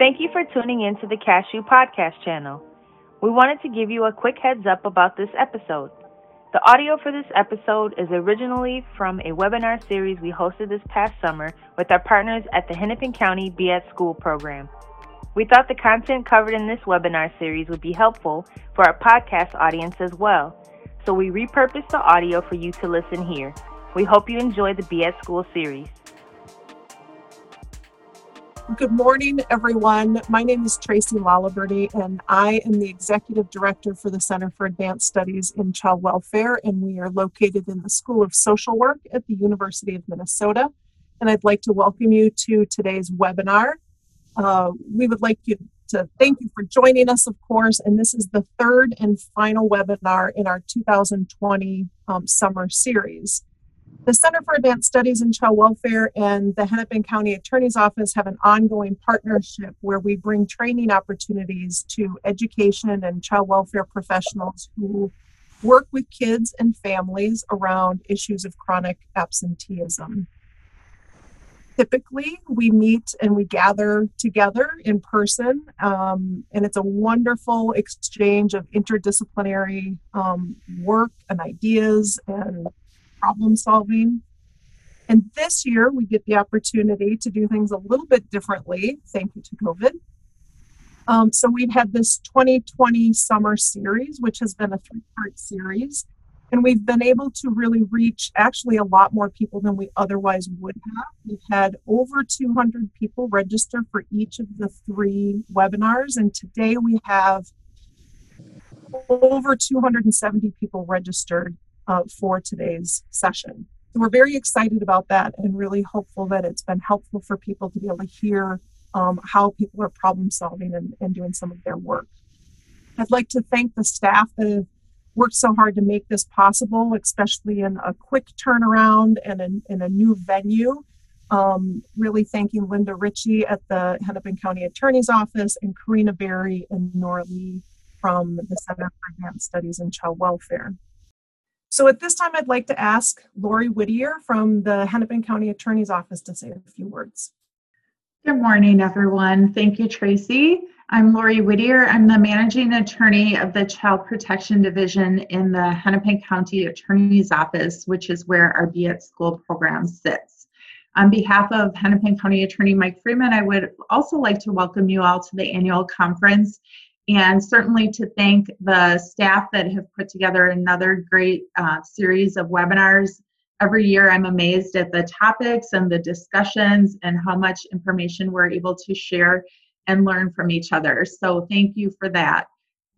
Thank you for tuning in to the Cashew Podcast channel. We wanted to give you a quick heads up about this episode. The audio for this episode is originally from a webinar series we hosted this past summer with our partners at the Hennepin County Be at School program. We thought the content covered in this webinar series would be helpful for our podcast audience as well, so we repurposed the audio for you to listen here. We hope you enjoy the Be at School series. Good morning, everyone. My name is Tracy LaLiberte, and I am the Executive Director for the Center for Advanced Studies in Child Welfare, and we are located in the School of Social Work at the University of Minnesota. And I'd like to welcome you to today's webinar. Uh, we would like you to thank you for joining us, of course, and this is the third and final webinar in our 2020 um, summer series. The Center for Advanced Studies in Child Welfare and the Hennepin County Attorney's Office have an ongoing partnership where we bring training opportunities to education and child welfare professionals who work with kids and families around issues of chronic absenteeism. Typically, we meet and we gather together in person, um, and it's a wonderful exchange of interdisciplinary um, work and ideas and problem solving. And this year, we get the opportunity to do things a little bit differently, thank you to COVID. Um, so we've had this 2020 summer series, which has been a three part series. And we've been able to really reach actually a lot more people than we otherwise would have. We've had over 200 people register for each of the three webinars. And today we have over 270 people registered uh, for today's session. So we're very excited about that and really hopeful that it's been helpful for people to be able to hear um, how people are problem solving and, and doing some of their work. I'd like to thank the staff that have worked so hard to make this possible, especially in a quick turnaround and in, in a new venue. Um, really thanking Linda Ritchie at the Hennepin County Attorney's Office and Karina Berry and Nora Lee from the Center for Advanced Studies in Child Welfare. So at this time, I'd like to ask Lori Whittier from the Hennepin County Attorney's Office to say a few words. Good morning, everyone. Thank you, Tracy. I'm Lori Whittier. I'm the managing attorney of the Child Protection Division in the Hennepin County Attorney's Office, which is where our Be at School program sits. On behalf of Hennepin County Attorney Mike Freeman, I would also like to welcome you all to the annual conference and certainly to thank the staff that have put together another great uh, series of webinars. Every year, I'm amazed at the topics and the discussions and how much information we're able to share and learn from each other. So, thank you for that.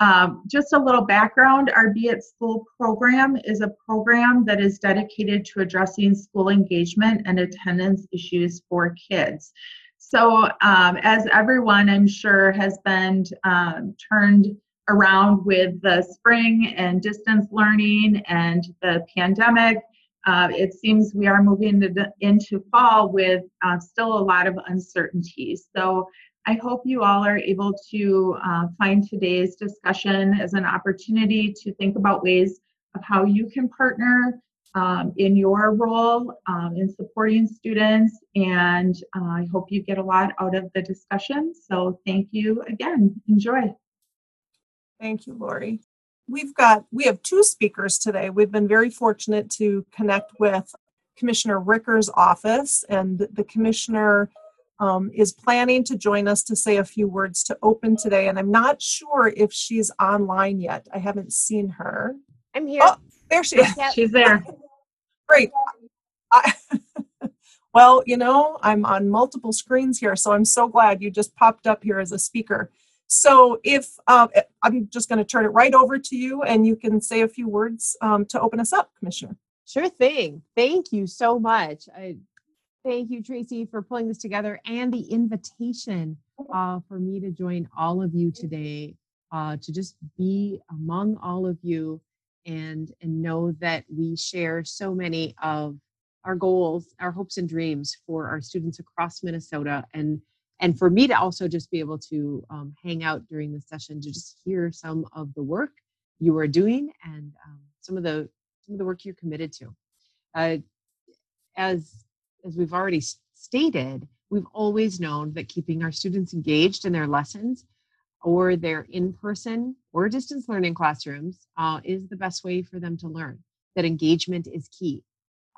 Um, just a little background our Be at School program is a program that is dedicated to addressing school engagement and attendance issues for kids. So, um, as everyone I'm sure has been um, turned around with the spring and distance learning and the pandemic, uh, it seems we are moving to, into fall with uh, still a lot of uncertainty. So, I hope you all are able to uh, find today's discussion as an opportunity to think about ways of how you can partner um, in your role um, in supporting students. And uh, I hope you get a lot out of the discussion. So thank you again. Enjoy. Thank you, Lori. We've got, we have two speakers today. We've been very fortunate to connect with Commissioner Ricker's office, and the commissioner um, is planning to join us to say a few words to open today. And I'm not sure if she's online yet. I haven't seen her. I'm here. Oh, there she is. She's there. Great. I, well, you know, I'm on multiple screens here, so I'm so glad you just popped up here as a speaker. So, if um, I'm just going to turn it right over to you, and you can say a few words um, to open us up, Commissioner. Sure thing. Thank you so much. I, thank you, Tracy, for pulling this together and the invitation uh, for me to join all of you today uh, to just be among all of you and and know that we share so many of our goals our hopes and dreams for our students across minnesota and and for me to also just be able to um, hang out during the session to just hear some of the work you are doing and um, some of the some of the work you're committed to. Uh, as as we've already stated We've always known that keeping our students engaged in their lessons or their in person or distance learning classrooms uh, is the best way for them to learn, that engagement is key.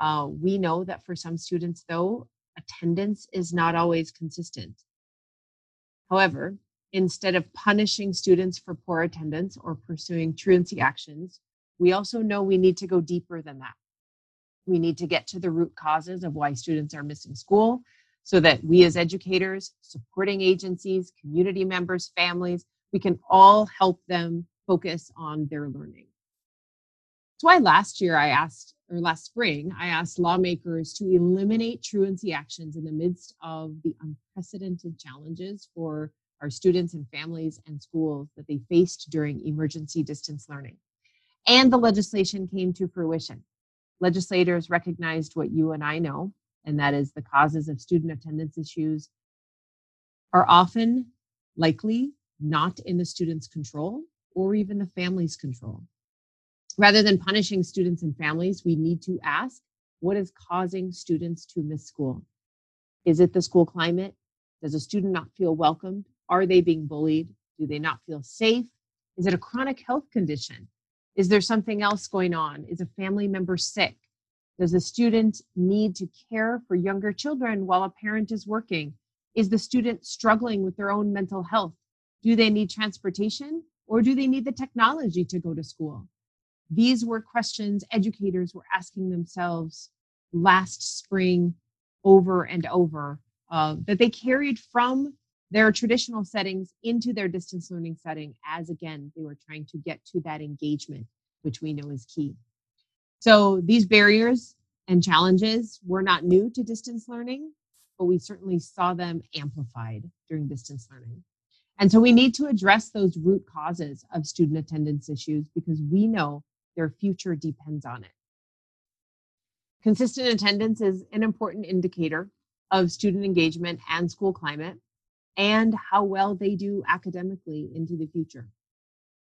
Uh, we know that for some students, though, attendance is not always consistent. However, instead of punishing students for poor attendance or pursuing truancy actions, we also know we need to go deeper than that. We need to get to the root causes of why students are missing school so that we as educators, supporting agencies, community members, families, we can all help them focus on their learning. That's why last year I asked, or last spring, I asked lawmakers to eliminate truancy actions in the midst of the unprecedented challenges for our students and families and schools that they faced during emergency distance learning. And the legislation came to fruition. Legislators recognized what you and I know and that is the causes of student attendance issues, are often likely not in the student's control or even the family's control. Rather than punishing students and families, we need to ask what is causing students to miss school? Is it the school climate? Does a student not feel welcomed? Are they being bullied? Do they not feel safe? Is it a chronic health condition? Is there something else going on? Is a family member sick? Does a student need to care for younger children while a parent is working? Is the student struggling with their own mental health? Do they need transportation or do they need the technology to go to school? These were questions educators were asking themselves last spring over and over uh, that they carried from their traditional settings into their distance learning setting as again they were trying to get to that engagement which we know is key so these barriers and challenges were not new to distance learning, but we certainly saw them amplified during distance learning. And so we need to address those root causes of student attendance issues because we know their future depends on it. Consistent attendance is an important indicator of student engagement and school climate and how well they do academically into the future.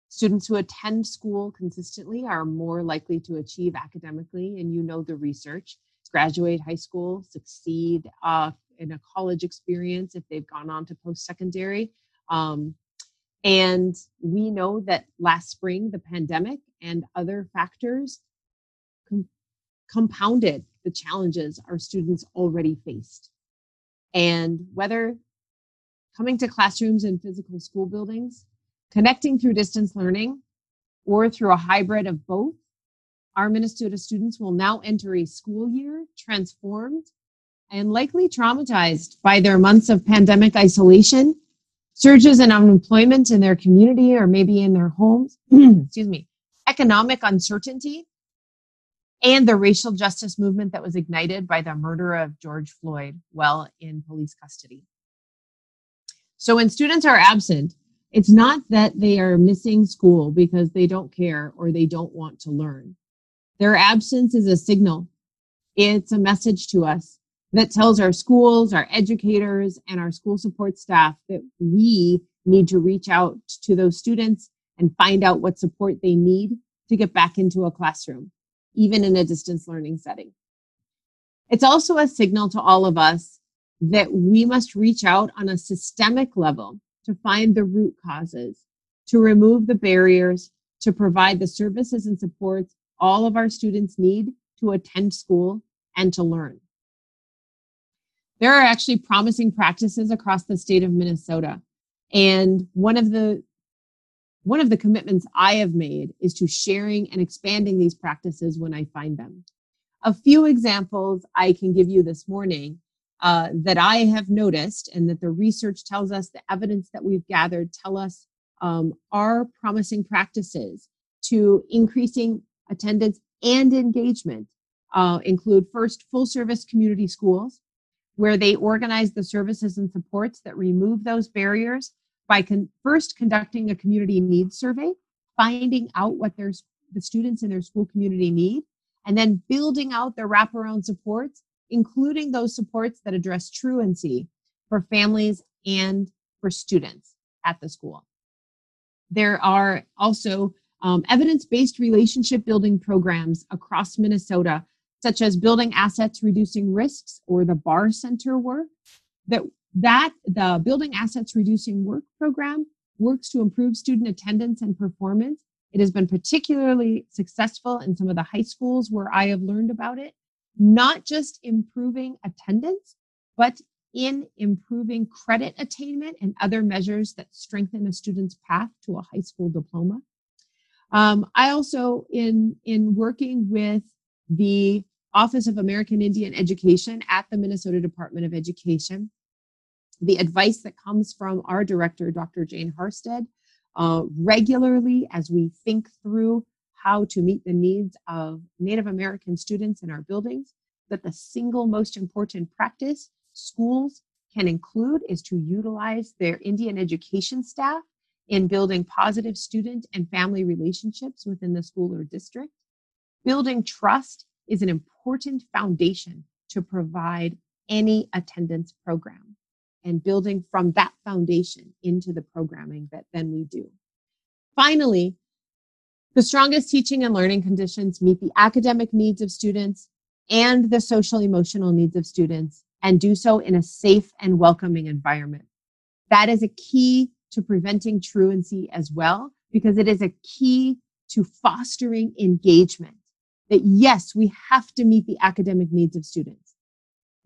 Students who attend school consistently are more likely to achieve academically, and you know the research. Graduate high school, succeed uh, in a college experience if they've gone on to post secondary. Um, and we know that last spring, the pandemic and other factors com- compounded the challenges our students already faced. And whether coming to classrooms in physical school buildings Connecting through distance learning or through a hybrid of both, our Minnesota students will now enter a school year transformed and likely traumatized by their months of pandemic isolation, surges in unemployment in their community or maybe in their homes, excuse me, economic uncertainty, and the racial justice movement that was ignited by the murder of George Floyd while in police custody. So when students are absent, it's not that they are missing school because they don't care or they don't want to learn. Their absence is a signal. It's a message to us that tells our schools, our educators, and our school support staff that we need to reach out to those students and find out what support they need to get back into a classroom, even in a distance learning setting. It's also a signal to all of us that we must reach out on a systemic level to find the root causes, to remove the barriers, to provide the services and supports all of our students need to attend school and to learn. There are actually promising practices across the state of Minnesota. And one of the one of the commitments I have made is to sharing and expanding these practices when I find them. A few examples I can give you this morning uh, that I have noticed and that the research tells us, the evidence that we've gathered tell us um, are promising practices to increasing attendance and engagement uh, include first full service community schools where they organize the services and supports that remove those barriers by con- first conducting a community needs survey finding out what their, the students in their school community need and then building out their wraparound supports including those supports that address truancy for families and for students at the school. There are also um, evidence based relationship building programs across Minnesota, such as Building Assets Reducing Risks or the BARR Center work that that the building assets reducing work program works to improve student attendance and performance. It has been particularly successful in some of the high schools where I have learned about it, not just improving attendance, but in improving credit attainment and other measures that strengthen a student's path to a high school diploma. Um, I also, in in working with the Office of American Indian Education at the Minnesota Department of Education, the advice that comes from our director, Dr. Jane Harstad, uh, regularly as we think through how to meet the needs of Native American students in our buildings, that the single most important practice schools can include is to utilize their Indian education staff in building positive student and family relationships within the school or district. Building trust is an important foundation to provide any attendance program and building from that foundation into the programming that then we do. Finally, the strongest teaching and learning conditions meet the academic needs of students and the social emotional needs of students and do so in a safe and welcoming environment. That is a key to preventing truancy as well, because it is a key to fostering engagement. That yes, we have to meet the academic needs of students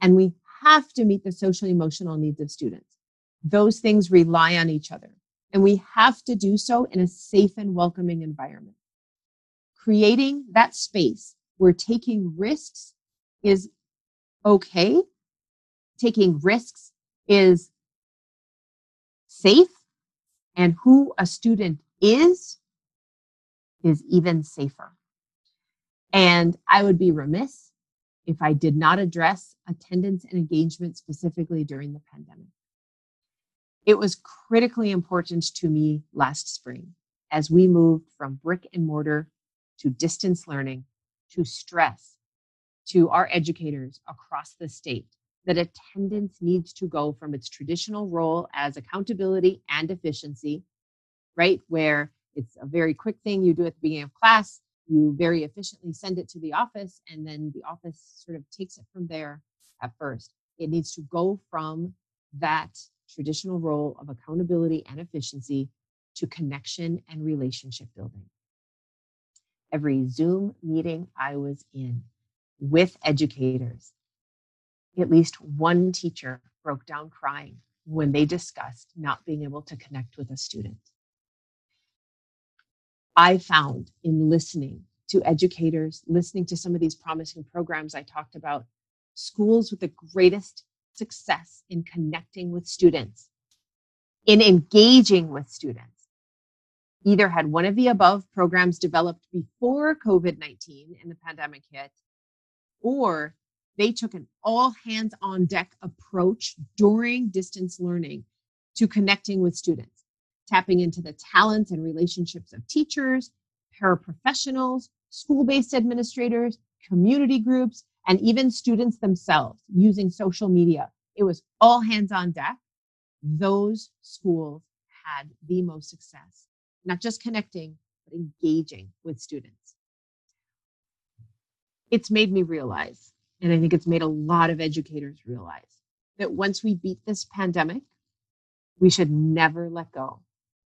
and we have to meet the social emotional needs of students. Those things rely on each other and we have to do so in a safe and welcoming environment. Creating that space where taking risks is okay taking risks is safe and who a student is is even safer. And I would be remiss if I did not address attendance and engagement specifically during the pandemic. It was critically important to me last spring as we moved from brick and mortar to distance learning to stress to our educators across the state that attendance needs to go from its traditional role as accountability and efficiency, right? Where it's a very quick thing you do at the beginning of class, you very efficiently send it to the office, and then the office sort of takes it from there at first. It needs to go from that traditional role of accountability and efficiency to connection and relationship building. Every Zoom meeting I was in with educators, at least one teacher broke down crying when they discussed not being able to connect with a student. I found in listening to educators, listening to some of these promising programs I talked about, schools with the greatest success in connecting with students, in engaging with students, either had one of the above programs developed before COVID 19 and the pandemic hit, or they took an all hands on deck approach during distance learning to connecting with students, tapping into the talents and relationships of teachers, paraprofessionals, school based administrators, community groups, and even students themselves using social media. It was all hands on deck. Those schools had the most success, not just connecting, but engaging with students. It's made me realize and I think it's made a lot of educators realize that once we beat this pandemic, we should never let go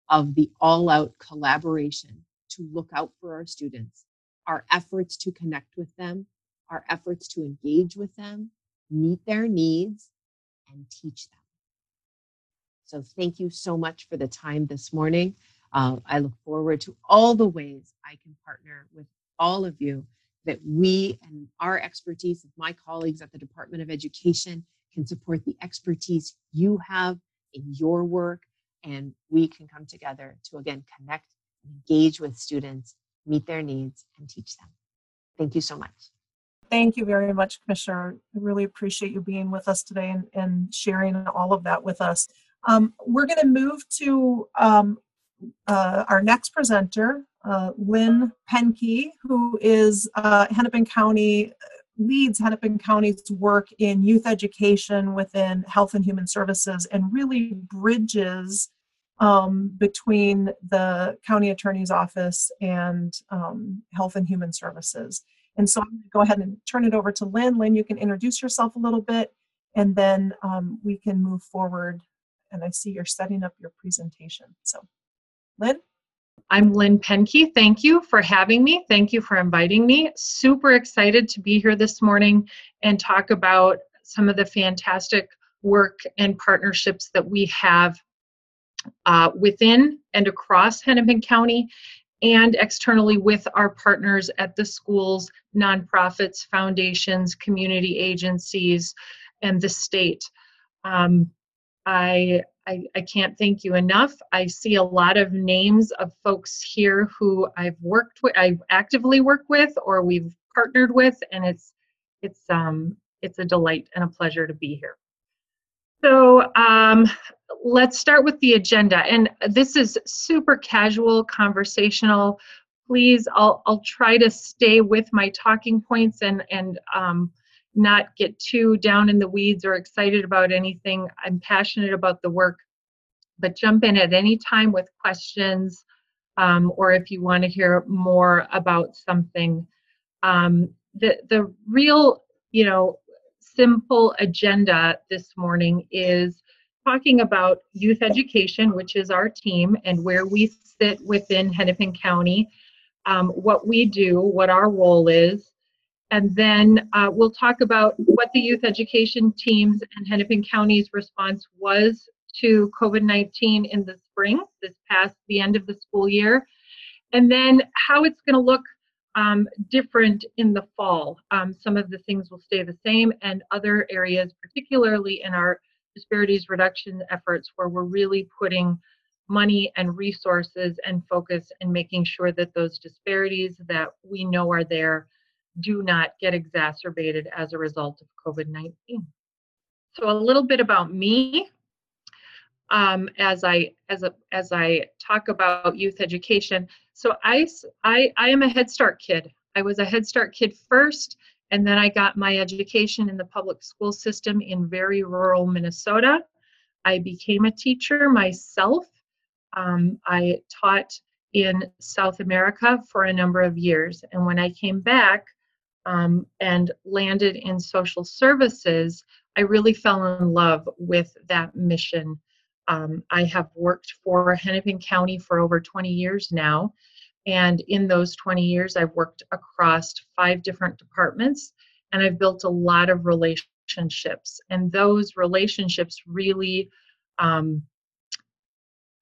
of the all out collaboration to look out for our students, our efforts to connect with them, our efforts to engage with them, meet their needs, and teach them. So, thank you so much for the time this morning. Uh, I look forward to all the ways I can partner with all of you that we and our expertise of my colleagues at the Department of Education can support the expertise you have in your work and we can come together to again connect engage with students meet their needs and teach them. Thank you so much. Thank you very much commissioner. I really appreciate you being with us today and, and sharing all of that with us. Um, we're going to move to um, uh, our next presenter uh, Lynn Penke, who is uh, Hennepin County, leads Hennepin County's work in youth education within health and human services and really bridges um, between the county attorney's office and um, health and human services. And so I'm going to go ahead and turn it over to Lynn. Lynn, you can introduce yourself a little bit and then um, we can move forward. And I see you're setting up your presentation. So, Lynn? I'm Lynn Penke. Thank you for having me. Thank you for inviting me. Super excited to be here this morning and talk about some of the fantastic work and partnerships that we have uh, within and across Hennepin County and externally with our partners at the schools, nonprofits, foundations, community agencies, and the state. Um, I, I, I can't thank you enough. I see a lot of names of folks here who I've worked with, I've actively worked with, or we've partnered with, and it's it's um it's a delight and a pleasure to be here. So um, let's start with the agenda, and this is super casual, conversational. Please, I'll I'll try to stay with my talking points and and um, not get too down in the weeds or excited about anything. I'm passionate about the work, but jump in at any time with questions um, or if you want to hear more about something. Um, the, the real, you know, simple agenda this morning is talking about youth education, which is our team and where we sit within Hennepin County, um, what we do, what our role is, and then uh, we'll talk about what the youth education teams and Hennepin County's response was to COVID 19 in the spring, this past the end of the school year, and then how it's going to look um, different in the fall. Um, some of the things will stay the same, and other areas, particularly in our disparities reduction efforts, where we're really putting money and resources and focus and making sure that those disparities that we know are there do not get exacerbated as a result of COVID 19. So, a little bit about me. Um, as I as a as I talk about youth education, so I, I I am a Head Start kid. I was a Head Start kid first, and then I got my education in the public school system in very rural Minnesota. I became a teacher myself. Um, I taught in South America for a number of years, and when I came back, um, and landed in social services, I really fell in love with that mission. Um, I have worked for Hennepin County for over 20 years now. And in those 20 years, I've worked across five different departments and I've built a lot of relationships. And those relationships really um,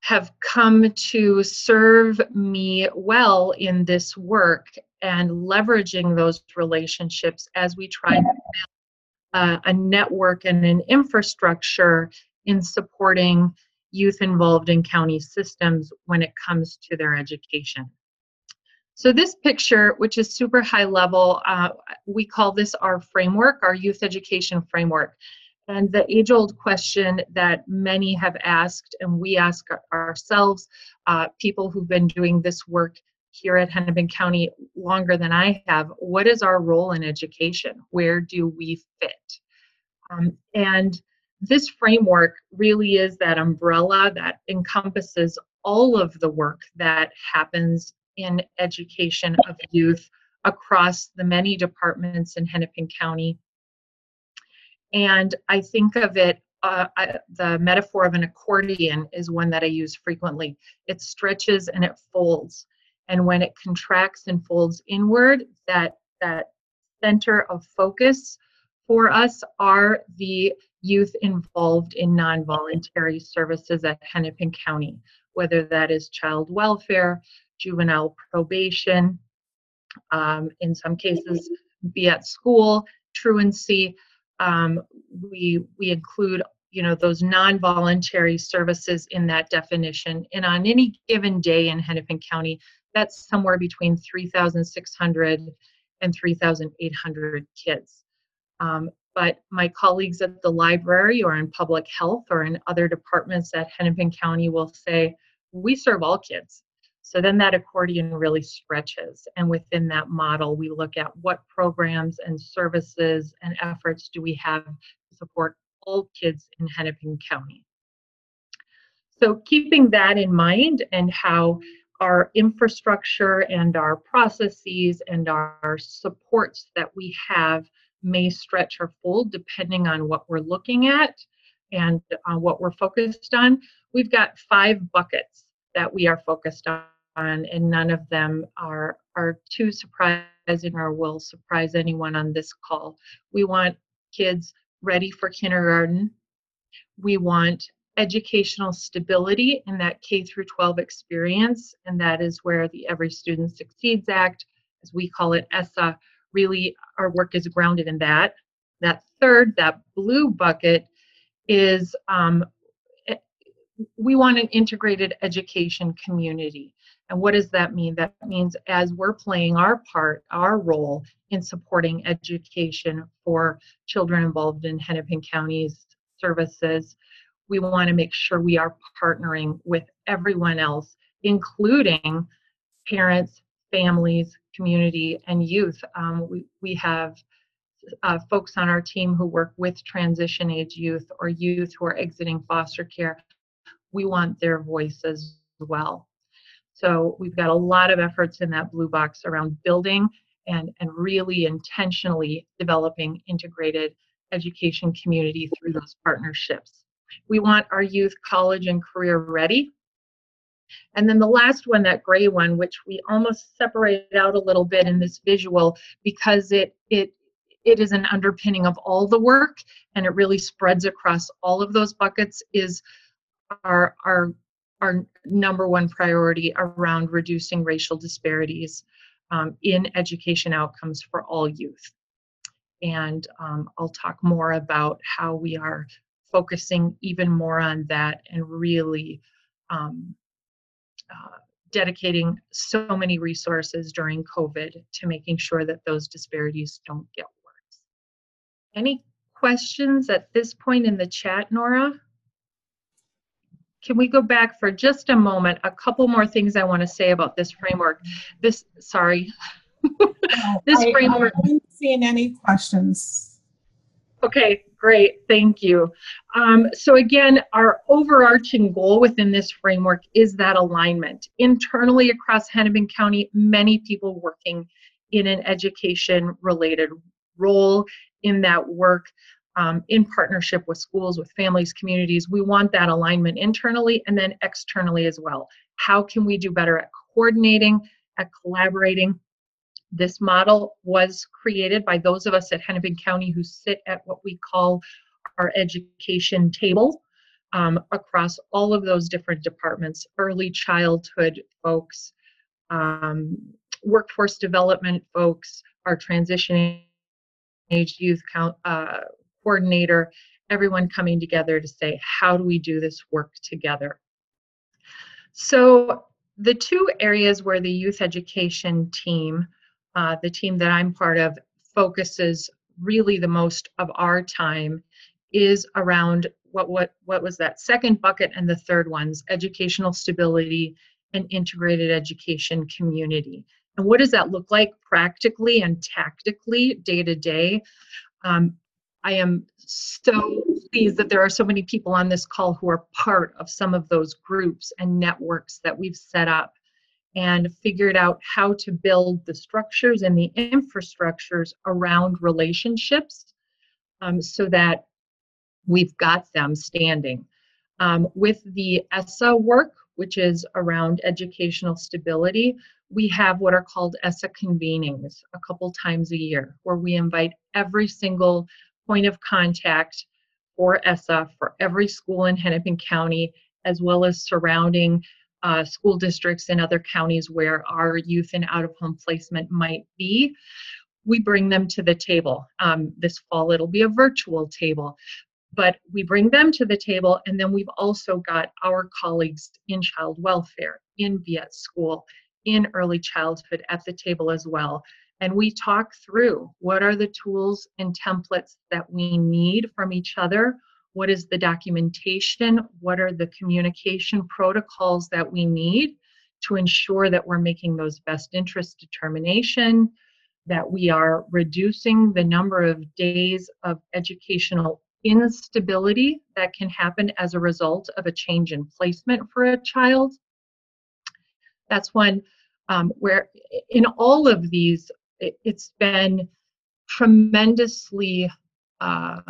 have come to serve me well in this work and leveraging those relationships as we try to build uh, a network and an infrastructure in supporting youth involved in county systems when it comes to their education. So this picture, which is super high level, uh, we call this our framework, our youth education framework. And the age old question that many have asked, and we ask ourselves, uh, people who've been doing this work here at Hennepin County longer than I have, what is our role in education? Where do we fit? Um, and this framework really is that umbrella that encompasses all of the work that happens in education of youth across the many departments in Hennepin County. And I think of it, uh, I, the metaphor of an accordion is one that I use frequently. It stretches and it folds and when it contracts and folds inward that that center of focus for us are the youth involved in non-voluntary services at hennepin county whether that is child welfare juvenile probation um, in some cases be at school truancy um, we we include you know those non-voluntary services in that definition and on any given day in hennepin county that's somewhere between 3,600 and 3,800 kids. Um, but my colleagues at the library or in public health or in other departments at Hennepin County will say, we serve all kids. So then that accordion really stretches. And within that model, we look at what programs and services and efforts do we have to support all kids in Hennepin County. So keeping that in mind and how our infrastructure and our processes and our supports that we have may stretch or fold depending on what we're looking at and uh, what we're focused on. We've got five buckets that we are focused on, and none of them are, are too surprising or will surprise anyone on this call. We want kids ready for kindergarten. We want educational stability in that K through 12 experience, and that is where the Every Student Succeeds Act, as we call it, ESSA, really our work is grounded in that. That third, that blue bucket, is um, we want an integrated education community. And what does that mean? That means as we're playing our part, our role in supporting education for children involved in Hennepin County's services, we want to make sure we are partnering with everyone else, including parents, families, community, and youth. Um, we, we have uh, folks on our team who work with transition age youth or youth who are exiting foster care. We want their voice as well. So we've got a lot of efforts in that blue box around building and, and really intentionally developing integrated education community through those partnerships. We want our youth college and career ready. And then the last one, that gray one, which we almost separated out a little bit in this visual because it it it is an underpinning of all the work and it really spreads across all of those buckets is our our our number one priority around reducing racial disparities um, in education outcomes for all youth. And um, I'll talk more about how we are focusing even more on that and really um, uh, dedicating so many resources during COVID to making sure that those disparities don't get worse. Any questions at this point in the chat, Nora? Can we go back for just a moment? A couple more things I want to say about this framework. This, sorry. this I, framework. I haven't seen any questions. Okay, Great, thank you. Um, so again, our overarching goal within this framework is that alignment. Internally across Hennepin County, many people working in an education related role in that work um, in partnership with schools, with families, communities. We want that alignment internally and then externally as well. How can we do better at coordinating, at collaborating, this model was created by those of us at Hennepin County who sit at what we call our education table um, across all of those different departments early childhood folks, um, workforce development folks, our transition age youth count, uh, coordinator, everyone coming together to say, how do we do this work together? So, the two areas where the youth education team uh, the team that I'm part of focuses really the most of our time is around what what what was that second bucket and the third one's educational stability and integrated education community. And what does that look like practically and tactically day to day? Um, i am so pleased that there are so many people on this call who are part of some of those groups and networks that we've set up and figured out how to build the structures and the infrastructures around relationships um, so that we've got them standing. Um, with the ESSA work, which is around educational stability, we have what are called ESSA convenings a couple times a year, where we invite every single point of contact for ESSA for every school in Hennepin County, as well as surrounding uh, school districts in other counties where our youth and out of home placement might be, we bring them to the table. Um, this fall, it'll be a virtual table, but we bring them to the table, and then we've also got our colleagues in child welfare, in Be at School, in early childhood at the table as well. And we talk through what are the tools and templates that we need from each other what is the documentation, what are the communication protocols that we need to ensure that we're making those best interest determination, that we are reducing the number of days of educational instability that can happen as a result of a change in placement for a child. That's one um, where in all of these, it, it's been tremendously uh,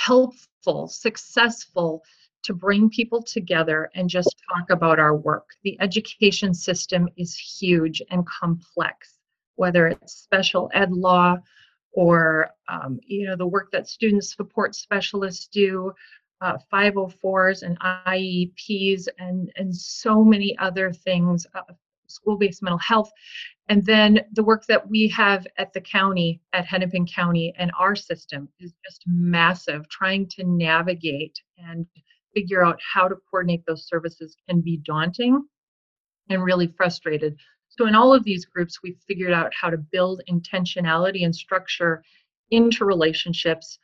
helpful, successful to bring people together and just talk about our work. The education system is huge and complex, whether it's special ed law or um, you know the work that student support specialists do, uh, 504s and IEPs and and so many other things, uh, school-based mental health, and then the work that we have at the county, at Hennepin County, and our system is just massive. Trying to navigate and figure out how to coordinate those services can be daunting and really frustrated. So, in all of these groups, we've figured out how to build intentionality and structure into relationships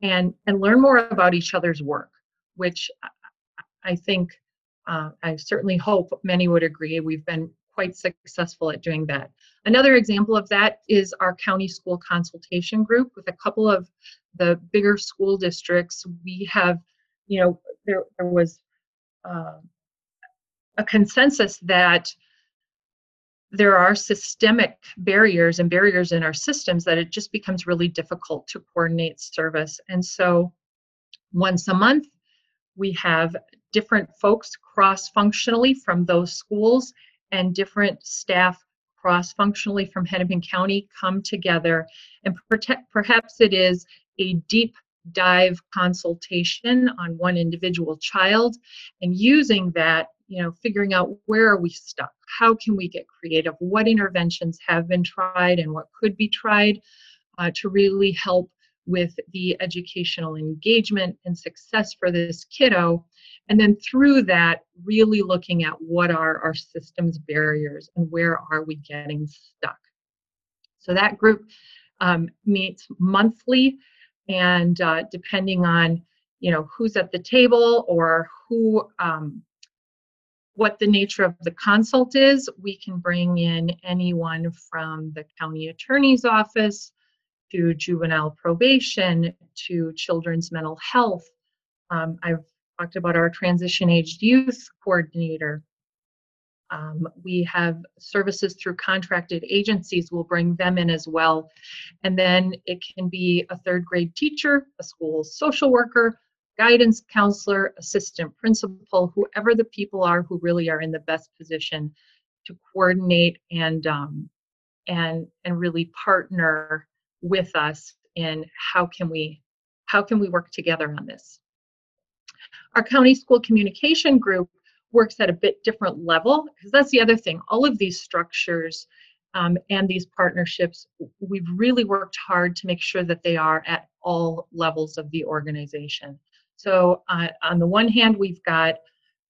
and, and learn more about each other's work, which I think, uh, I certainly hope many would agree, we've been quite successful at doing that. Another example of that is our county school consultation group with a couple of the bigger school districts. We have you know, there, there was uh, a consensus that there are systemic barriers and barriers in our systems that it just becomes really difficult to coordinate service. And so once a month, we have different folks cross functionally from those schools and different staff cross functionally from Hennepin County come together. And perhaps it is a deep dive consultation on one individual child and using that you know figuring out where are we stuck how can we get creative what interventions have been tried and what could be tried uh, to really help with the educational engagement and success for this kiddo and then through that really looking at what are our systems barriers and where are we getting stuck. So that group um, meets monthly and uh, depending on you know who's at the table or who um, what the nature of the consult is we can bring in anyone from the county attorney's office to juvenile probation to children's mental health um, i've talked about our transition aged youth coordinator um, we have services through contracted agencies, we'll bring them in as well. And then it can be a third grade teacher, a school social worker, guidance counselor, assistant principal, whoever the people are who really are in the best position to coordinate and um, and and really partner with us in how can we how can we work together on this. Our county school communication group works at a bit different level because that's the other thing all of these structures um, and these partnerships we've really worked hard to make sure that they are at all levels of the organization so uh, on the one hand we've got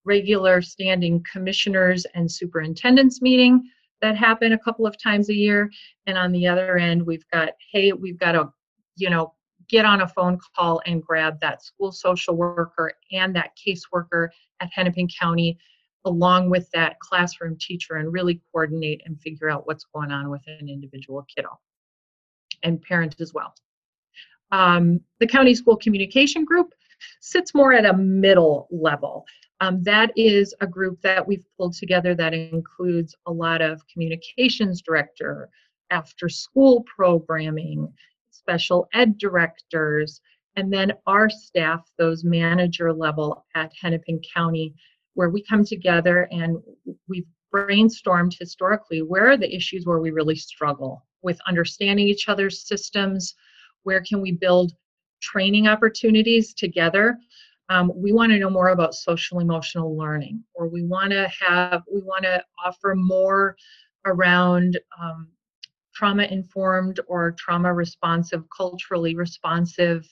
regular standing commissioners and superintendents meeting that happen a couple of times a year and on the other end we've got hey we've got to you know get on a phone call and grab that school social worker and that caseworker at Hennepin County along with that classroom teacher and really coordinate and figure out what's going on with an individual kiddo and parent as well. Um, the county school communication group sits more at a middle level. Um, that is a group that we've pulled together that includes a lot of communications director, after school programming, special ed directors, and then our staff, those manager level at Hennepin County, where we come together and we've brainstormed historically where are the issues where we really struggle with understanding each other's systems, where can we build training opportunities together. Um, we want to know more about social emotional learning, or we want to have, we want to offer more around um, trauma informed or trauma responsive, culturally responsive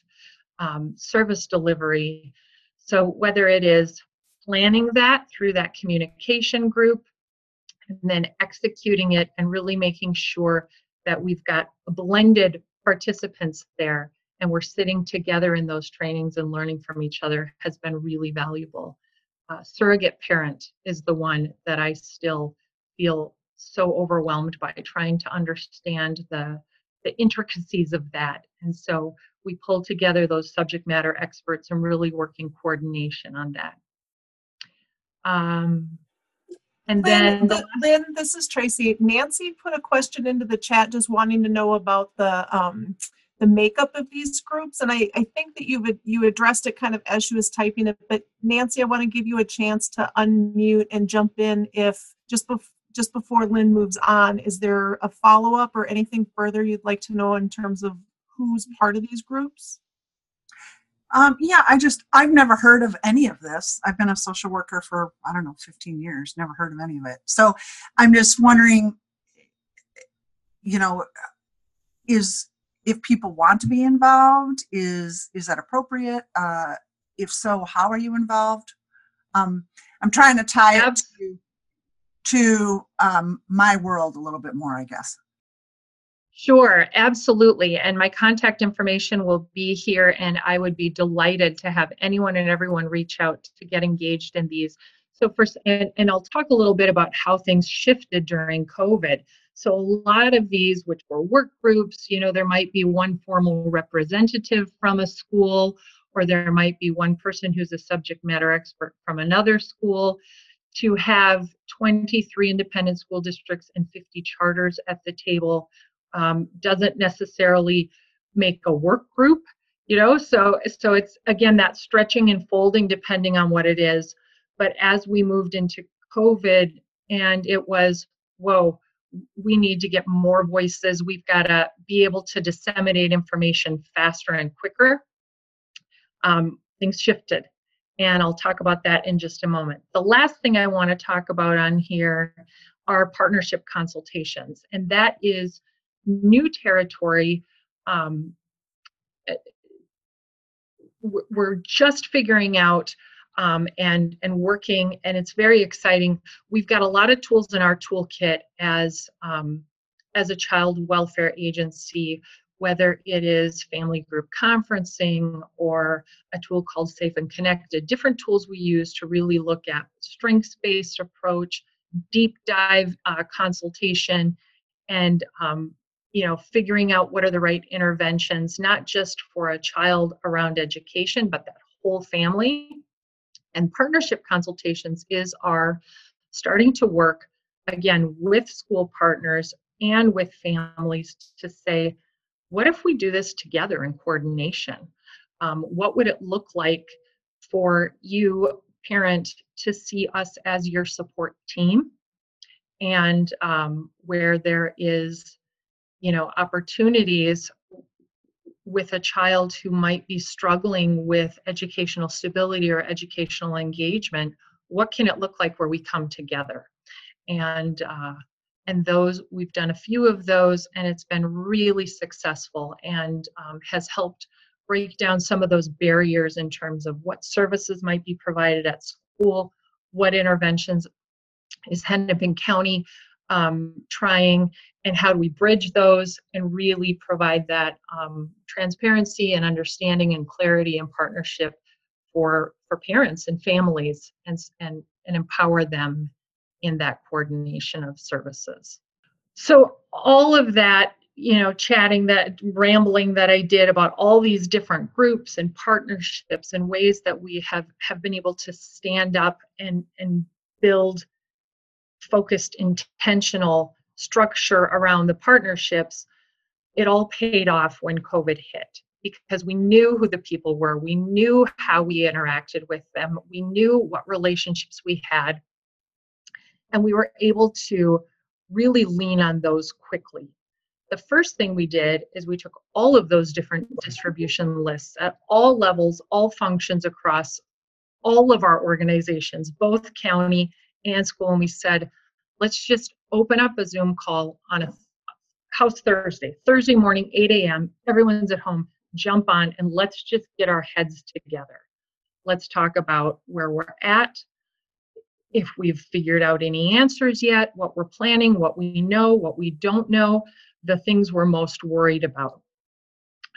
um, service delivery. So, whether it is planning that through that communication group and then executing it and really making sure that we've got blended participants there and we're sitting together in those trainings and learning from each other has been really valuable. Uh, surrogate parent is the one that I still feel so overwhelmed by trying to understand the the intricacies of that. And so we pull together those subject matter experts and really working coordination on that. Um, And Lynn, then th- Lynn, this is Tracy. Nancy put a question into the chat just wanting to know about the um, the makeup of these groups, and I, I think that you've you addressed it kind of as she was typing it. But Nancy, I want to give you a chance to unmute and jump in if just bef- just before Lynn moves on. Is there a follow up or anything further you'd like to know in terms of who's part of these groups? Um, yeah, I just, I've never heard of any of this. I've been a social worker for, I don't know, 15 years, never heard of any of it. So I'm just wondering, you know, is, if people want to be involved, is, is that appropriate? Uh, if so, how are you involved? Um, I'm trying to tie it to, to um, my world a little bit more, I guess. Sure, absolutely. And my contact information will be here, and I would be delighted to have anyone and everyone reach out to get engaged in these. So, first, and, and I'll talk a little bit about how things shifted during COVID. So, a lot of these, which were work groups, you know, there might be one formal representative from a school, or there might be one person who's a subject matter expert from another school to have 23 independent school districts and 50 charters at the table um, doesn't necessarily make a work group you know? So so it's again that stretching and folding depending on what it is. But as we moved into covid and it was whoa we need to get more voices. We've got to be able to disseminate information faster and quicker. Um, things shifted and i'll talk about that in just a moment. The last thing i want to talk about on here are partnership consultations and that is new territory um, we're just figuring out um, and and working and it's very exciting. We've got a lot of tools in our toolkit as um, as a child welfare agency whether it is family group conferencing or a tool called safe and connected. Different tools we use to really look at strengths based approach deep dive uh, consultation and um, you know figuring out what are the right interventions not just for a child around education but that whole family and partnership consultations is our starting to work again with school partners and with families to say what if we do this together in coordination? Um, what would it look like for you parent to see us as your support team? And um, where there is you know opportunities with a child who might be struggling with educational stability or educational engagement what can it look like where we come together? And uh, and those we've done a few of those and it's been really successful and um, has helped break down some of those barriers in terms of what services might be provided at school what interventions is hennepin county um, trying and how do we bridge those and really provide that um, transparency and understanding and clarity and partnership for for parents and families and and and empower them in that coordination of services. So all of that you know chatting that rambling that i did about all these different groups and partnerships and ways that we have have been able to stand up and and build focused intentional structure around the partnerships, it all paid off when COVID hit because we knew who the people were. We knew how we interacted with them. We knew what relationships we had. And we were able to really lean on those quickly. The first thing we did is we took all of those different distribution lists at all levels, all functions across all of our organizations, both county and school, and we said, let's just open up a Zoom call on a house Thursday, Thursday morning, 8 a.m. Everyone's at home. Jump on and let's just get our heads together. Let's talk about where we're at, if we've figured out any answers yet, what we're planning, what we know, what we don't know, the things we're most worried about.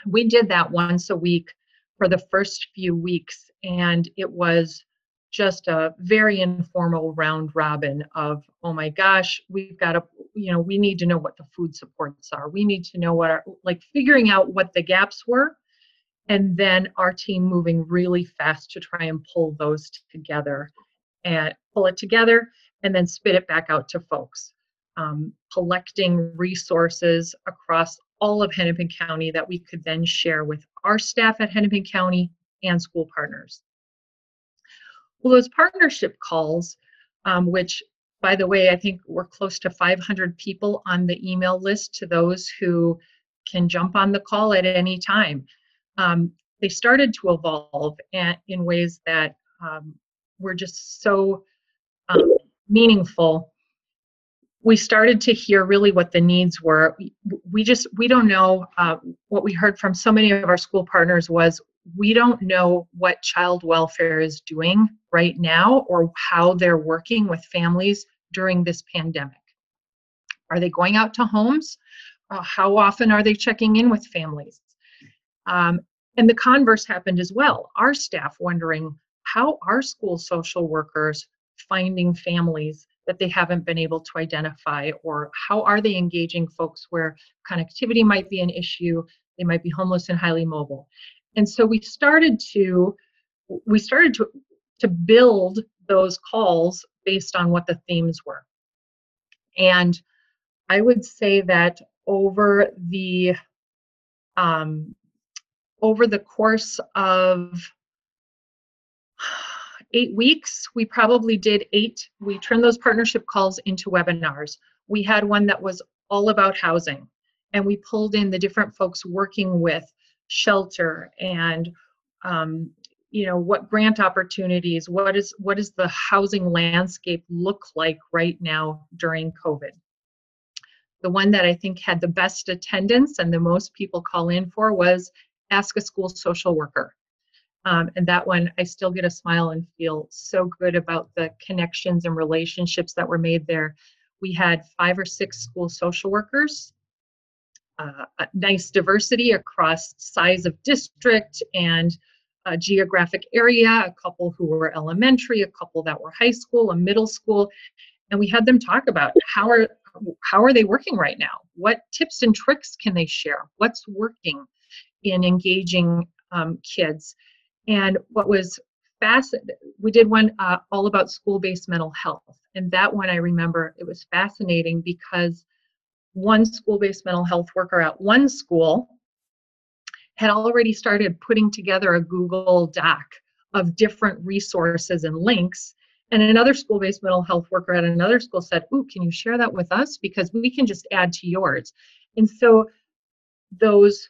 We did that once a week for the first few weeks, and it was just a very informal round robin of oh my gosh we've got to you know we need to know what the food supports are we need to know what our like figuring out what the gaps were and then our team moving really fast to try and pull those together and pull it together and then spit it back out to folks, um, collecting resources across all of Hennepin County that we could then share with our staff at Hennepin County and school partners. Well, those partnership calls, um, which by the way, I think we're close to 500 people on the email list to those who can jump on the call at any time. Um, they started to evolve in ways that um, were just so um, meaningful we started to hear really what the needs were we just we don't know uh, what we heard from so many of our school partners was we don't know what child welfare is doing right now or how they're working with families during this pandemic. Are they going out to homes? Uh, how often are they checking in with families? Um, and the converse happened as well. Our staff wondering how are school social workers finding families that they haven't been able to identify? Or how are they engaging folks where connectivity might be an issue? They might be homeless and highly mobile and so we started to we started to to build those calls based on what the themes were and i would say that over the um, over the course of eight weeks, we probably did eight. We turned those partnership calls into webinars. We had one that was all about housing, and we pulled in the different folks working with shelter and um, you know what grant opportunities what is what does the housing landscape look like right now during covid the one that i think had the best attendance and the most people call in for was ask a school social worker um, and that one, I still get a smile and feel so good about the connections and relationships that were made there. We had five or six school social workers, uh, nice diversity across size of district and geographic area, a couple who were elementary, a couple that were high school, a middle school, and we had them talk about how are how are they working right now? What tips and tricks can they share? What's working in engaging um, kids? And what was fascinating, we did one uh, all about school based mental health. And that one I remember, it was fascinating because one school based mental health worker at one school had already started putting together a Google Doc of different resources and links. And another school based mental health worker at another school said, Ooh, can you share that with us? Because we can just add to yours. And so those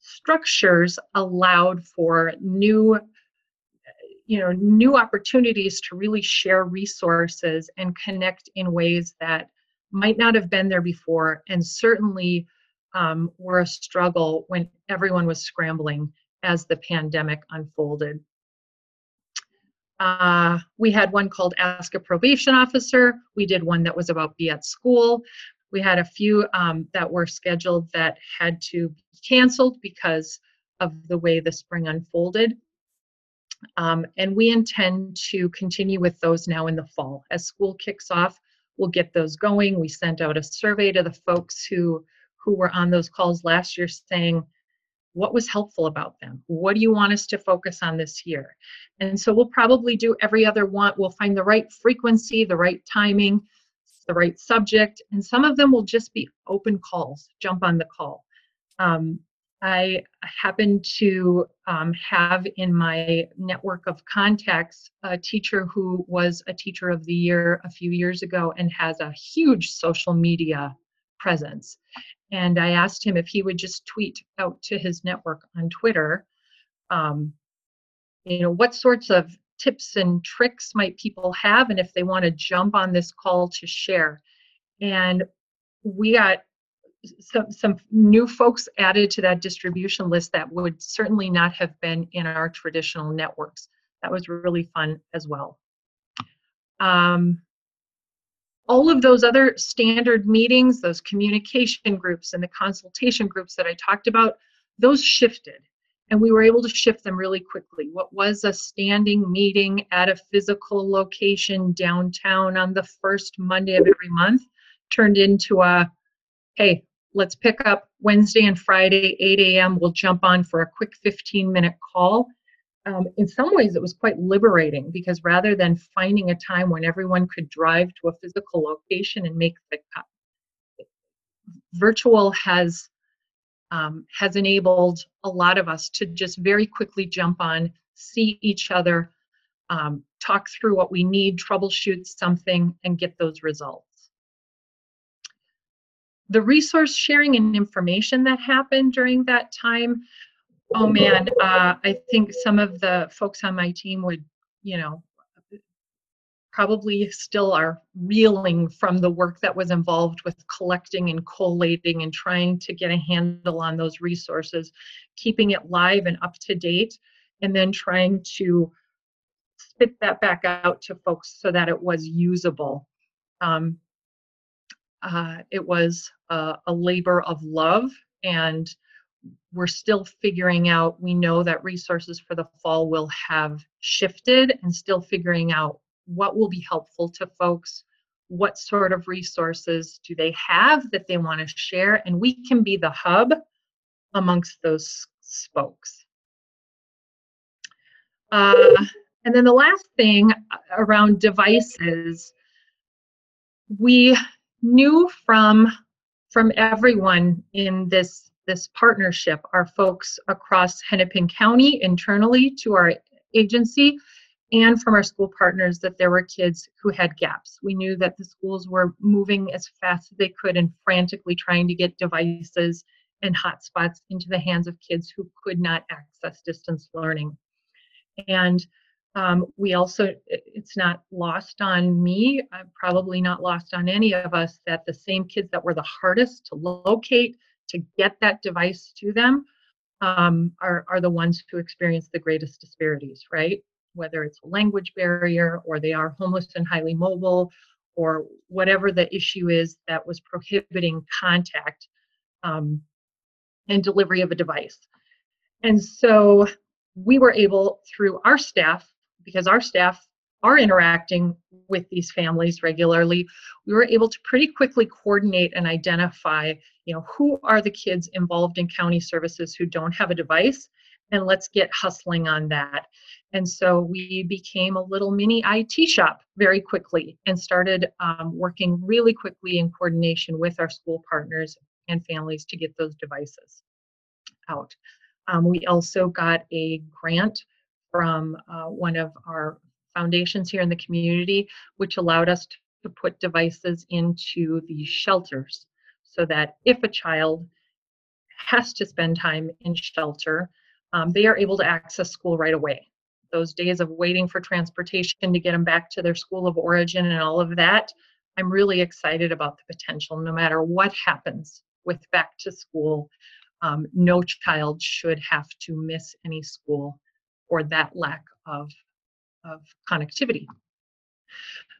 structures allowed for new you know new opportunities to really share resources and connect in ways that might not have been there before and certainly um, were a struggle when everyone was scrambling as the pandemic unfolded uh, we had one called ask a probation officer we did one that was about be at school we had a few um, that were scheduled that had to be canceled because of the way the spring unfolded. Um, and we intend to continue with those now in the fall. As school kicks off, we'll get those going. We sent out a survey to the folks who who were on those calls last year saying, what was helpful about them? What do you want us to focus on this year? And so we'll probably do every other one. We'll find the right frequency, the right timing, the right subject, and some of them will just be open calls, jump on the call. Um, I happen to um, have in my network of contacts a teacher who was a teacher of the year a few years ago and has a huge social media presence. And I asked him if he would just tweet out to his network on Twitter, um, you know, what sorts of tips and tricks might people have and if they want to jump on this call to share and we got some some new folks added to that distribution list that would certainly not have been in our traditional networks. That was really fun as well. Um, all of those other standard meetings those communication groups and the consultation groups that i talked about those shifted. And we were able to shift them really quickly. What was a standing meeting at a physical location downtown on the first Monday of every month turned into a hey, let's pick up Wednesday and Friday, 8 a.m. We'll jump on for a quick 15 minute call. um, in some ways it was quite liberating because rather than finding a time when everyone could drive to a physical location and make the cut, virtual has um, has enabled a lot of us to just very quickly jump on, see each other, um, talk through what we need, troubleshoot something, and get those results. The resource sharing and information that happened during that time, oh man, uh, I think some of the folks on my team would, you know, probably still are reeling from the work that was involved with collecting and collating and trying to get a handle on those resources, keeping it live and up to date, and then trying to spit that back out to folks so that it was usable. Um, uh, it was a, a labor of love, and we're still figuring out. We know that resources for the fall will have shifted and still figuring out what will be helpful to folks what sort of resources do they have that they want to share and we can be the hub amongst those spokes uh, and then the last thing uh, around devices, we knew from from everyone in this this partnership, our folks across Hennepin County internally to our agency, and from our school partners that there were kids who had gaps. We knew that the schools were moving as fast as they could and frantically trying to get devices and hotspots into the hands of kids who could not access distance learning. And um, we also, it's not lost on me, uh, probably not lost on any of us, that the same kids that were the hardest to locate, to get that device to them, um, are, are the ones who experience the greatest disparities, right? Whether it's a language barrier or they are homeless and highly mobile or whatever the issue is that was prohibiting contact um, and delivery of a device. And so we were able, through our staff, because our staff are interacting with these families regularly, we were able to pretty quickly coordinate and identify, you know, who are the kids involved in county services who don't have a device, and let's get hustling on that. And so we became a little mini IT shop very quickly and started um, working really quickly in coordination with our school partners and families to get those devices out. Um, we also got a grant from uh, one of our foundations here in the community, which allowed us to put devices into the shelters so that if a child has to spend time in shelter, um, they are able to access school right away. Those days of waiting for transportation to get them back to their school of origin and all of that, I'm really excited about the potential no matter what happens with back to school. Um, no child should have to miss any school or that lack of, of connectivity.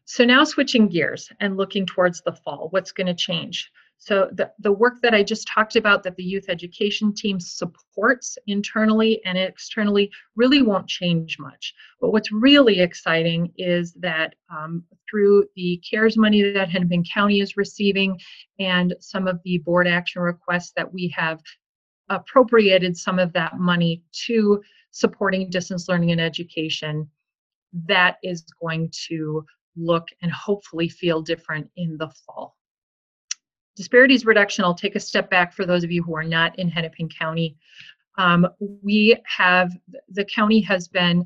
So now switching gears and looking towards the fall, what's going to change? So the, the work that I just talked about that the youth education team supports internally and externally really won't change much. But what's really exciting is that um, through the CARES money that Hennepin County is receiving and some of the board action requests that we have appropriated some of that money to supporting distance learning and education, that is going to look and hopefully feel different in the fall. Disparities reduction, I'll take a step back for those of you who are not in Hennepin County. Um, we have, the county has been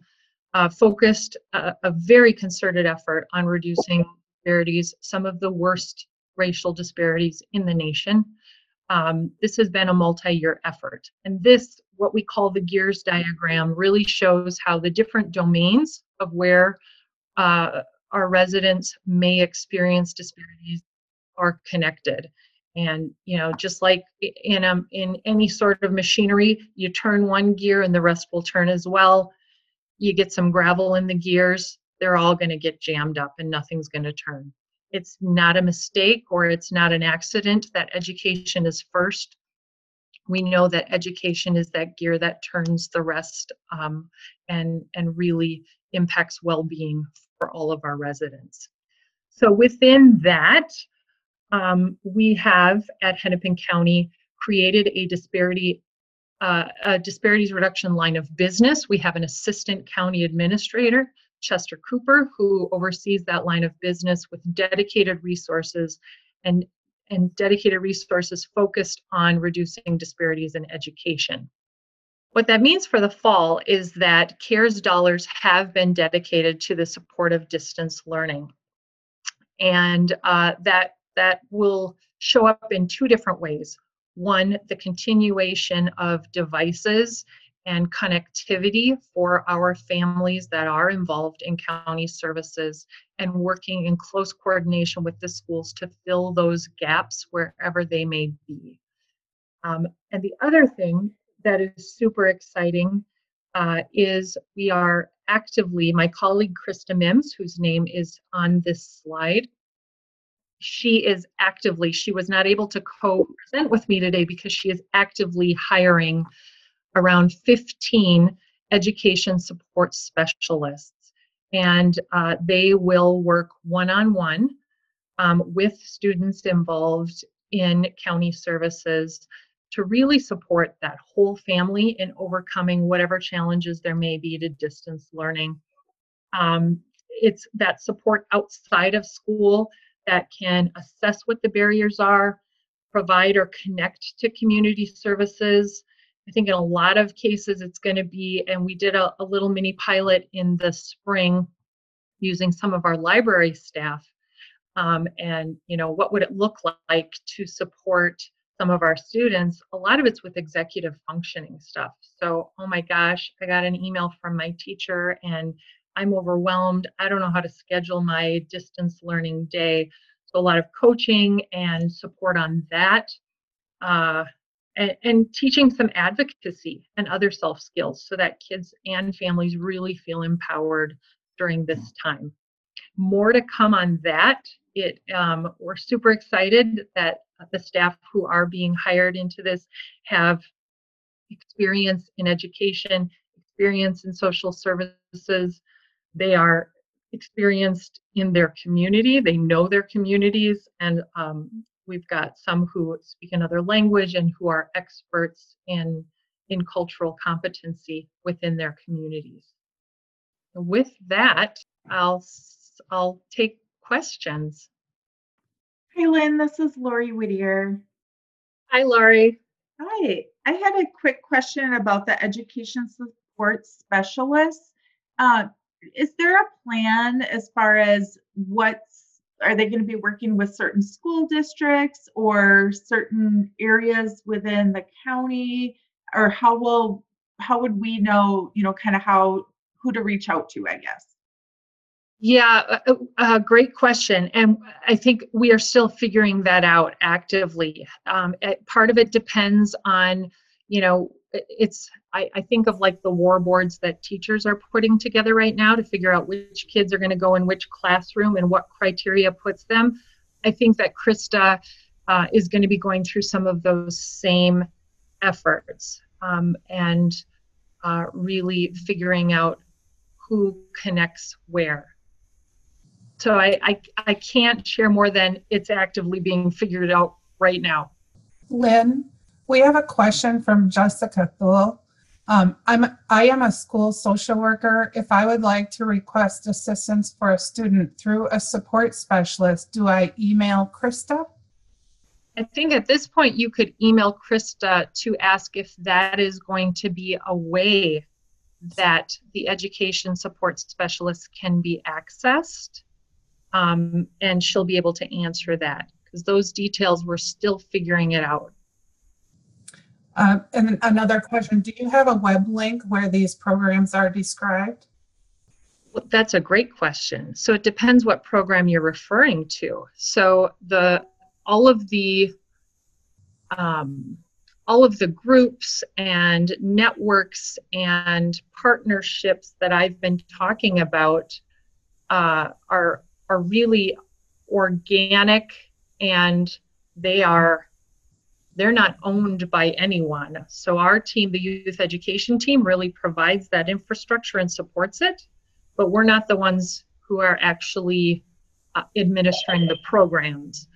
uh, focused a, a very concerted effort on reducing disparities, some of the worst racial disparities in the nation. Um, this has been a multi-year effort. And this, what we call the gears diagram, really shows how the different domains of where uh, our residents may experience disparities are connected. And you know, just like in um, in any sort of machinery, you turn one gear and the rest will turn as well. You get some gravel in the gears, they're all going to get jammed up and nothing's going to turn it's not a mistake or it's not an accident that education is first. We know that education is that gear that turns the rest um, and, and really impacts well-being for all of our residents. So within that, um, we have at Hennepin County created a disparity uh, a disparities reduction line of business. We have an assistant county administrator, Chester Cooper, who oversees that line of business with dedicated resources and, and dedicated resources focused on reducing disparities in education. What that means for the fall is that CARES dollars have been dedicated to the support of distance learning. And uh, that, that will show up in two different ways. One, the continuation of devices and connectivity for our families that are involved in county services and working in close coordination with the schools to fill those gaps wherever they may be. Um, and the other thing that is super exciting uh, is we are actively, my colleague Krista Mims, whose name is on this slide, she is actively, she was not able to co present with me today because she is actively hiring around 15 education support specialists. And uh, they will work one on one with students involved in county services to really support that whole family in overcoming whatever challenges there may be to distance learning. Um, it's that support outside of school that can assess what the barriers are, provide or connect to community services. I think in a lot of cases it's going to be, and we did a, a little mini pilot in the spring using some of our library staff. Um, and you know what would it look like to support some of our students a lot of it's with executive functioning stuff so oh my gosh i got an email from my teacher and I'm overwhelmed. I don't know how to schedule my distance learning day. So, a lot of coaching and support on that. Uh, and, and, teaching some advocacy and other self skills so that kids and families really feel empowered during this time. More to come on that. It um, we're super excited that the staff who are being hired into this have experience in education, experience in social services, they are experienced in their community, they know their communities, and um, we've got some who speak another language and who are experts in, in cultural competency within their communities. With that, I'll, I'll take questions. Hi, Lynn. This is Lori Whittier. Hi, Lori. Hi. I had a quick question about the education support specialists. Uh, is there a plan as far as what's are they going to be working with certain school districts or certain areas within the county? Or how will how would we know you know kind of how who to reach out to i guess? Yeah a, a great question and i think we are still figuring that out actively. Um, it, part of it depends on you know it's I, I, think of like the war boards that teachers are putting together right now to figure out which kids are going to go in which classroom and what criteria puts them. I think that Krista uh, is going to be going through some of those same efforts um, and uh, really figuring out who connects where. So I, I, I can't share more than it's actively being figured out right now. Lynn, we have a question from Jessica Thule. Um, I'm I am a school social worker. If I would like to request assistance for a student through a support specialist, do I email Krista? I think at this point you could email Krista to ask if that is going to be a way that the education support specialist can be accessed. Um, and she'll be able to answer that because those details we're still figuring it out. Uh, and another question, do you have a web link where these programs are described? Well, that's a great question. So it depends what program you're referring to. So the all of the um, all of the groups and networks and partnerships that I've been talking about uh, are are really organic and they are they're not owned by anyone. So our team, the youth education team, really provides that infrastructure and supports it, but we're not the ones who are actually uh, administering the programs.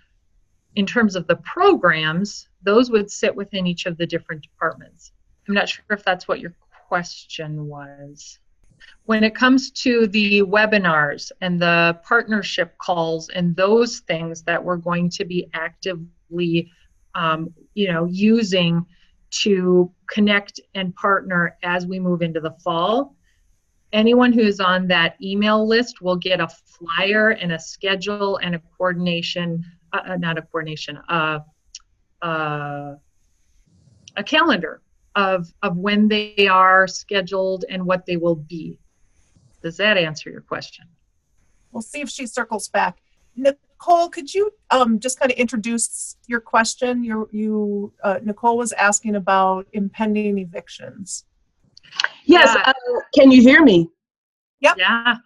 In terms of the programs, those would sit within each of the different departments. I'm not sure if that's what your question was. When it comes to the webinars and the partnership calls and those things that we're going to be actively, um, you know, using to connect and partner as we move into the fall, anyone who's on that email list will get a flyer and a schedule and a coordination, uh, uh not a coordination, uh, uh, a calendar of, of when they are scheduled and what they will be. Does that answer your question? We'll see if she circles back. Nicole, could you um, just kind of introduce your question? Your, you, uh, Nicole was asking about impending evictions. Yes. Uh, can you hear me? Yep. Yeah.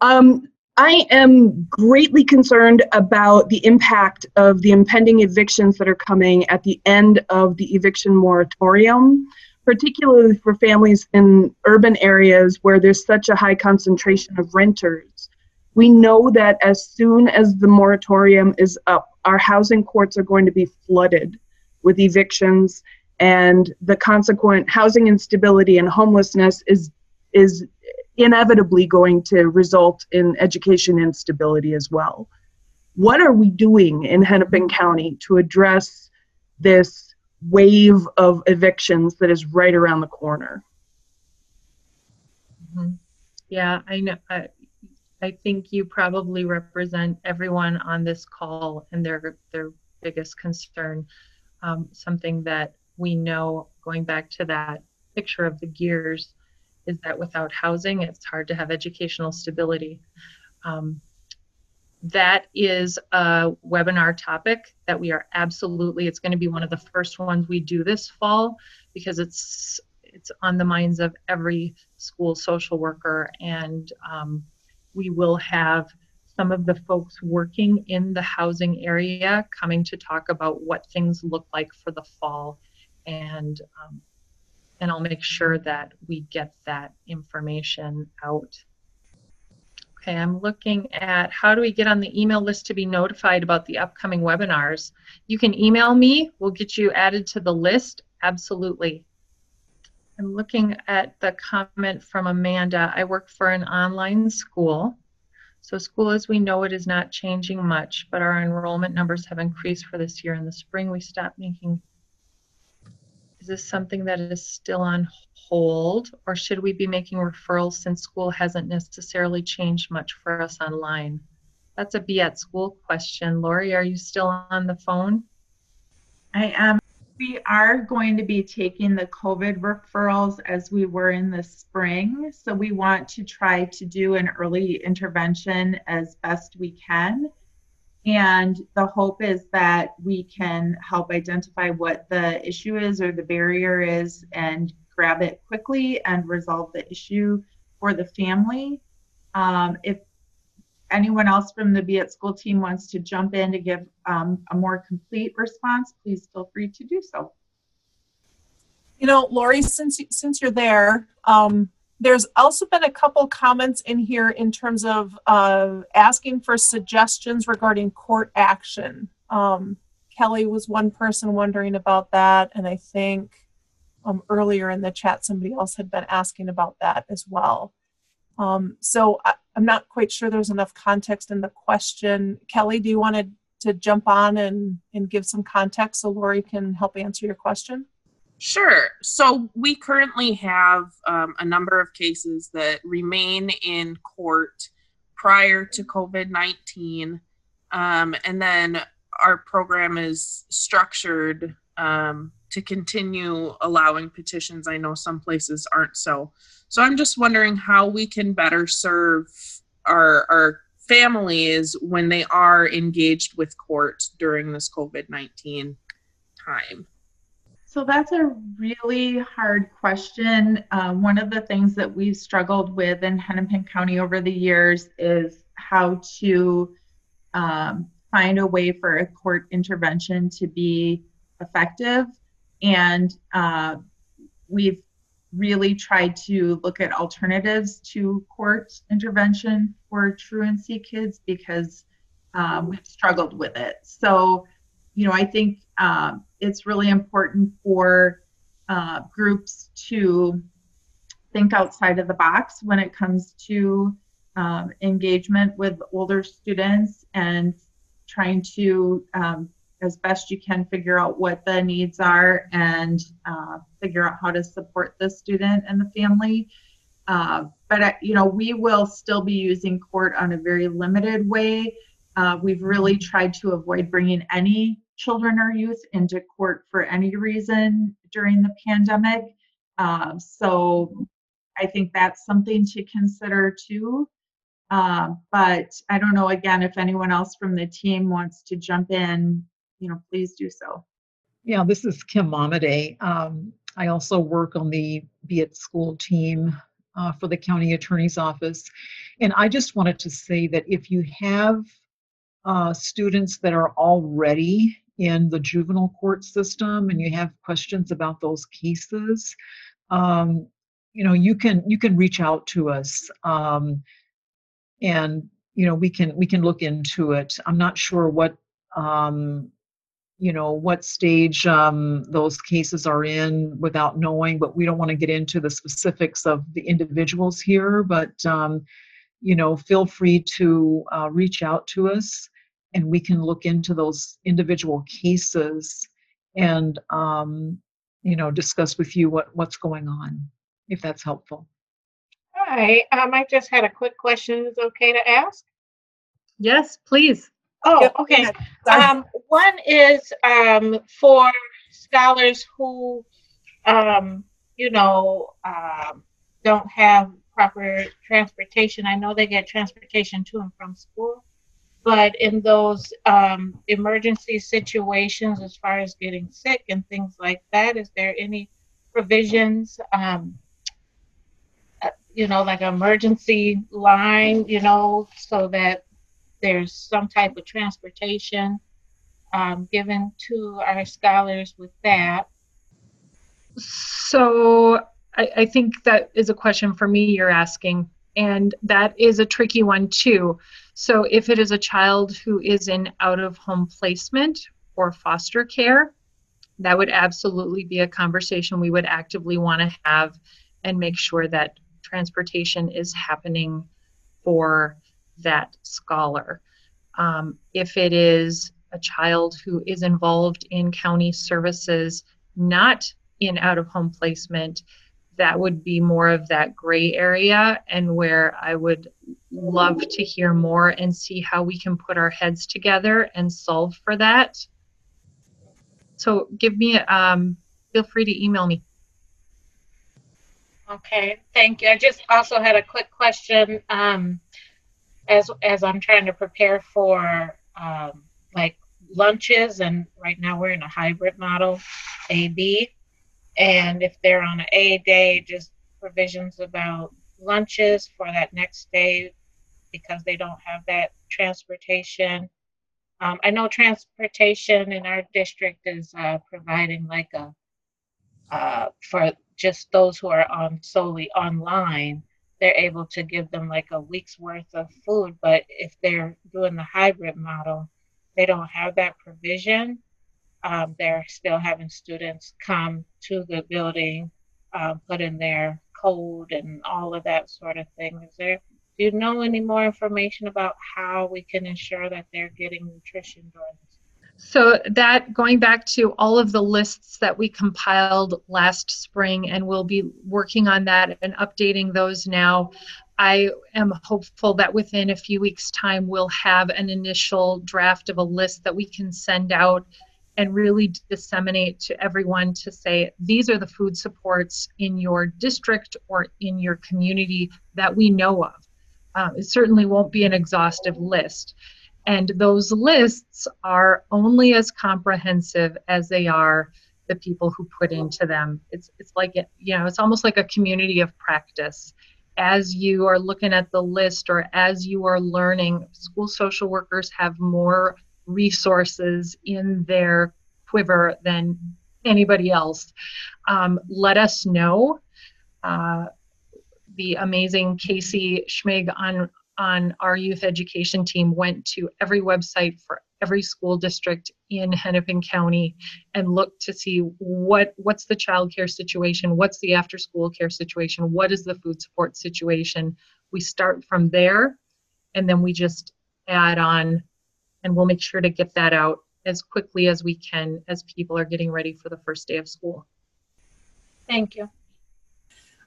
Um, I am greatly concerned about the impact of the impending evictions that are coming at the end of the eviction moratorium, particularly for families in urban areas where there's such a high concentration of renters. We know that as soon as the moratorium is up, our housing courts are going to be flooded with evictions, and the consequent housing instability and homelessness is is inevitably going to result in education instability as well. What are we doing in Hennepin County to address this wave of evictions that is right around the corner? Mm-hmm. Yeah, I know. I, I think you probably represent everyone on this call and their their biggest concern. Um, something that we know, going back to that picture of the gears, is that without housing, it's hard to have educational stability. Um, that is a webinar topic that we are absolutely, it's going to be one of the first ones we do this fall because it's it's on the minds of every school social worker and um, we will have some of the folks working in the housing area coming to talk about what things look like for the fall and um, and I'll make sure that we get that information out. Okay, I'm looking at how do we get on the email list to be notified about the upcoming webinars. You can email me, we'll get you added to the list, absolutely. I'm looking at the comment from Amanda. I work for an online school. So school as we know it is not changing much, but our enrollment numbers have increased for this year. In the spring, we stopped making is this something that is still on hold, or should we be making referrals since school hasn't necessarily changed much for us online? That's a be at school question. Lori, are you still on the phone? I am. We are going to be taking the COVID referrals as we were in the spring. So we want to try to do an early intervention as best we can. And the hope is that we can help identify what the issue is or the barrier is and grab it quickly and resolve the issue for the family. Um, if anyone else from the Be at School team wants to jump in to give um, a more complete response, please feel free to do so. You know, Lori, since since you're there, um, there's also been a couple comments in here in terms of uh, asking for suggestions regarding court action. Um, Kelly was one person wondering about that, and I think um, earlier in the chat somebody else had been asking about that as well. Um, so I, am not quite sure there's enough context in the question. Kelly, do you want to, to jump on and, and give some context so Lori can help answer your question? Sure. So we currently have um, a number of cases that remain in court prior to COVID 19. Um, and then our program is structured um, to continue allowing petitions. I know some places aren't so. So I'm just wondering how we can better serve our, our families when they are engaged with court during this COVID 19 time. So that's a really hard question. Uh, one of the things that we've struggled with in Hennepin County over the years is how to um, find a way for a court intervention to be effective. And uh, we've really tried to look at alternatives to court intervention for truancy kids because um, we've struggled with it. So, you know, I think um, it's really important for uh, groups to think outside of the box when it comes to um, engagement with older students and trying to, um, as best you can, figure out what the needs are and uh, figure out how to support the student and the family. Uh, but uh, you know, we will still be using court on a very limited way. Uh, we've really tried to avoid bringing any children or youth into court for any reason during the pandemic. Uh, so I think that's something to consider too. Uh, but I don't know, again, if anyone else from the team wants to jump in, you know, please do so. Yeah, this is Kim Momaday. Um, I also work on the Be at School team uh, for the county attorney's office. And I just wanted to say that if you have uh, students that are already in the juvenile court system and you have questions about those cases, um, you know, you can you can reach out to us, um, and you know we can we can look into it. I'm not sure what um, you know what stage um, those cases are in without knowing, but we don't want to get into the specifics of the individuals here. But um, you know, feel free to uh, reach out to us and we can look into those individual cases and um, you know discuss with you what what's going on if that's helpful hi um, i just had a quick question is okay to ask yes please oh okay. Um, one is um, for scholars who um, you know um, don't have proper transportation. I know they get transportation to and from school but in those um, emergency situations, as far as getting sick and things like that, is there any provisions, um, uh, you know, like an emergency line, you know, so that there's some type of transportation um, given to our scholars with that? So I, I think that is a question for me you're asking, and that is a tricky one too so if it is a child who is in out of home placement or foster care, that would absolutely be a conversation we would actively want to have and make sure that transportation is happening for that scholar. Um, if it is a child who is involved in county services, not in out of home placement, that would be more of that gray area and where I would love to hear more and see how we can put our heads together and solve for that. So give me, um, feel free to email me. Okay, thank you. I just also had a quick question. Um, as as I'm trying to prepare for um, like lunches, and right now we're in a hybrid model, A B. And if they're on an A day, just provisions about lunches for that next day because they don't have that transportation. Um, I know transportation in our district is uh, providing like a uh, for just those who are on solely online. They're able to give them like a week's worth of food, but if they're doing the hybrid model, they don't have that provision um, they're still having students come to the building, uh, put in their code and all of that sort of thing. Is there, do you know any more information about how we can ensure that they're getting nutrition during? So that going back to all of the lists that we compiled last spring, and we'll be working on that and updating those now. I am hopeful that within a few weeks' time we'll have an initial draft of a list that we can send out and really disseminate to everyone to say these are the food supports in your district or in your community that we know of. Um, it certainly won't be an exhaustive list. And those lists are only as comprehensive as they are the people who put into them. It's, it's like, you know, it's almost like a community of practice. As you are looking at the list or as you are learning, school social workers have more resources in their quiver than anybody else. Um, let us know. Uh, the amazing Casey Schmig on on our youth education team went to every website for every school district in Hennepin County and looked to see what what's the child care situation, what's the after school care situation, what is the food support situation. We start from there and then we just add on and we'll make sure to get that out as quickly as we can as people are getting ready for the first day of school. Thank you.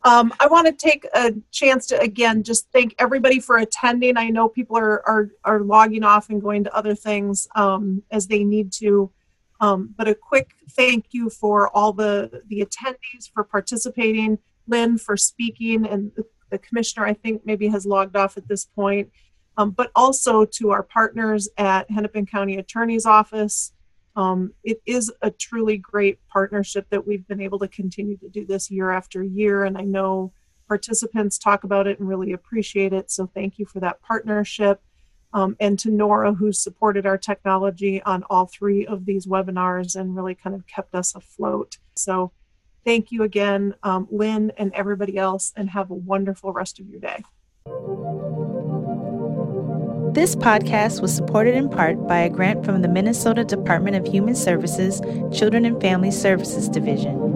Um, I want to take a chance to again just thank everybody for attending. I know people are are, are logging off and going to other things um, as they need to, um, but a quick thank you for all the the attendees for participating, Lynn for speaking, and the, the commissioner I think maybe has logged off at this point, um, but also to our partners at Hennepin County Attorney's Office. Um, it is a truly great partnership that we've been able to continue to do this year after year. And I know participants talk about it and really appreciate it. So thank you for that partnership. Um, and to Nora, who supported our technology on all three of these webinars and really kind of kept us afloat. So thank you again, um, Lynn and everybody else, and have a wonderful rest of your day. This podcast was supported in part by a grant from the Minnesota Department of Human Services Children and Family Services Division.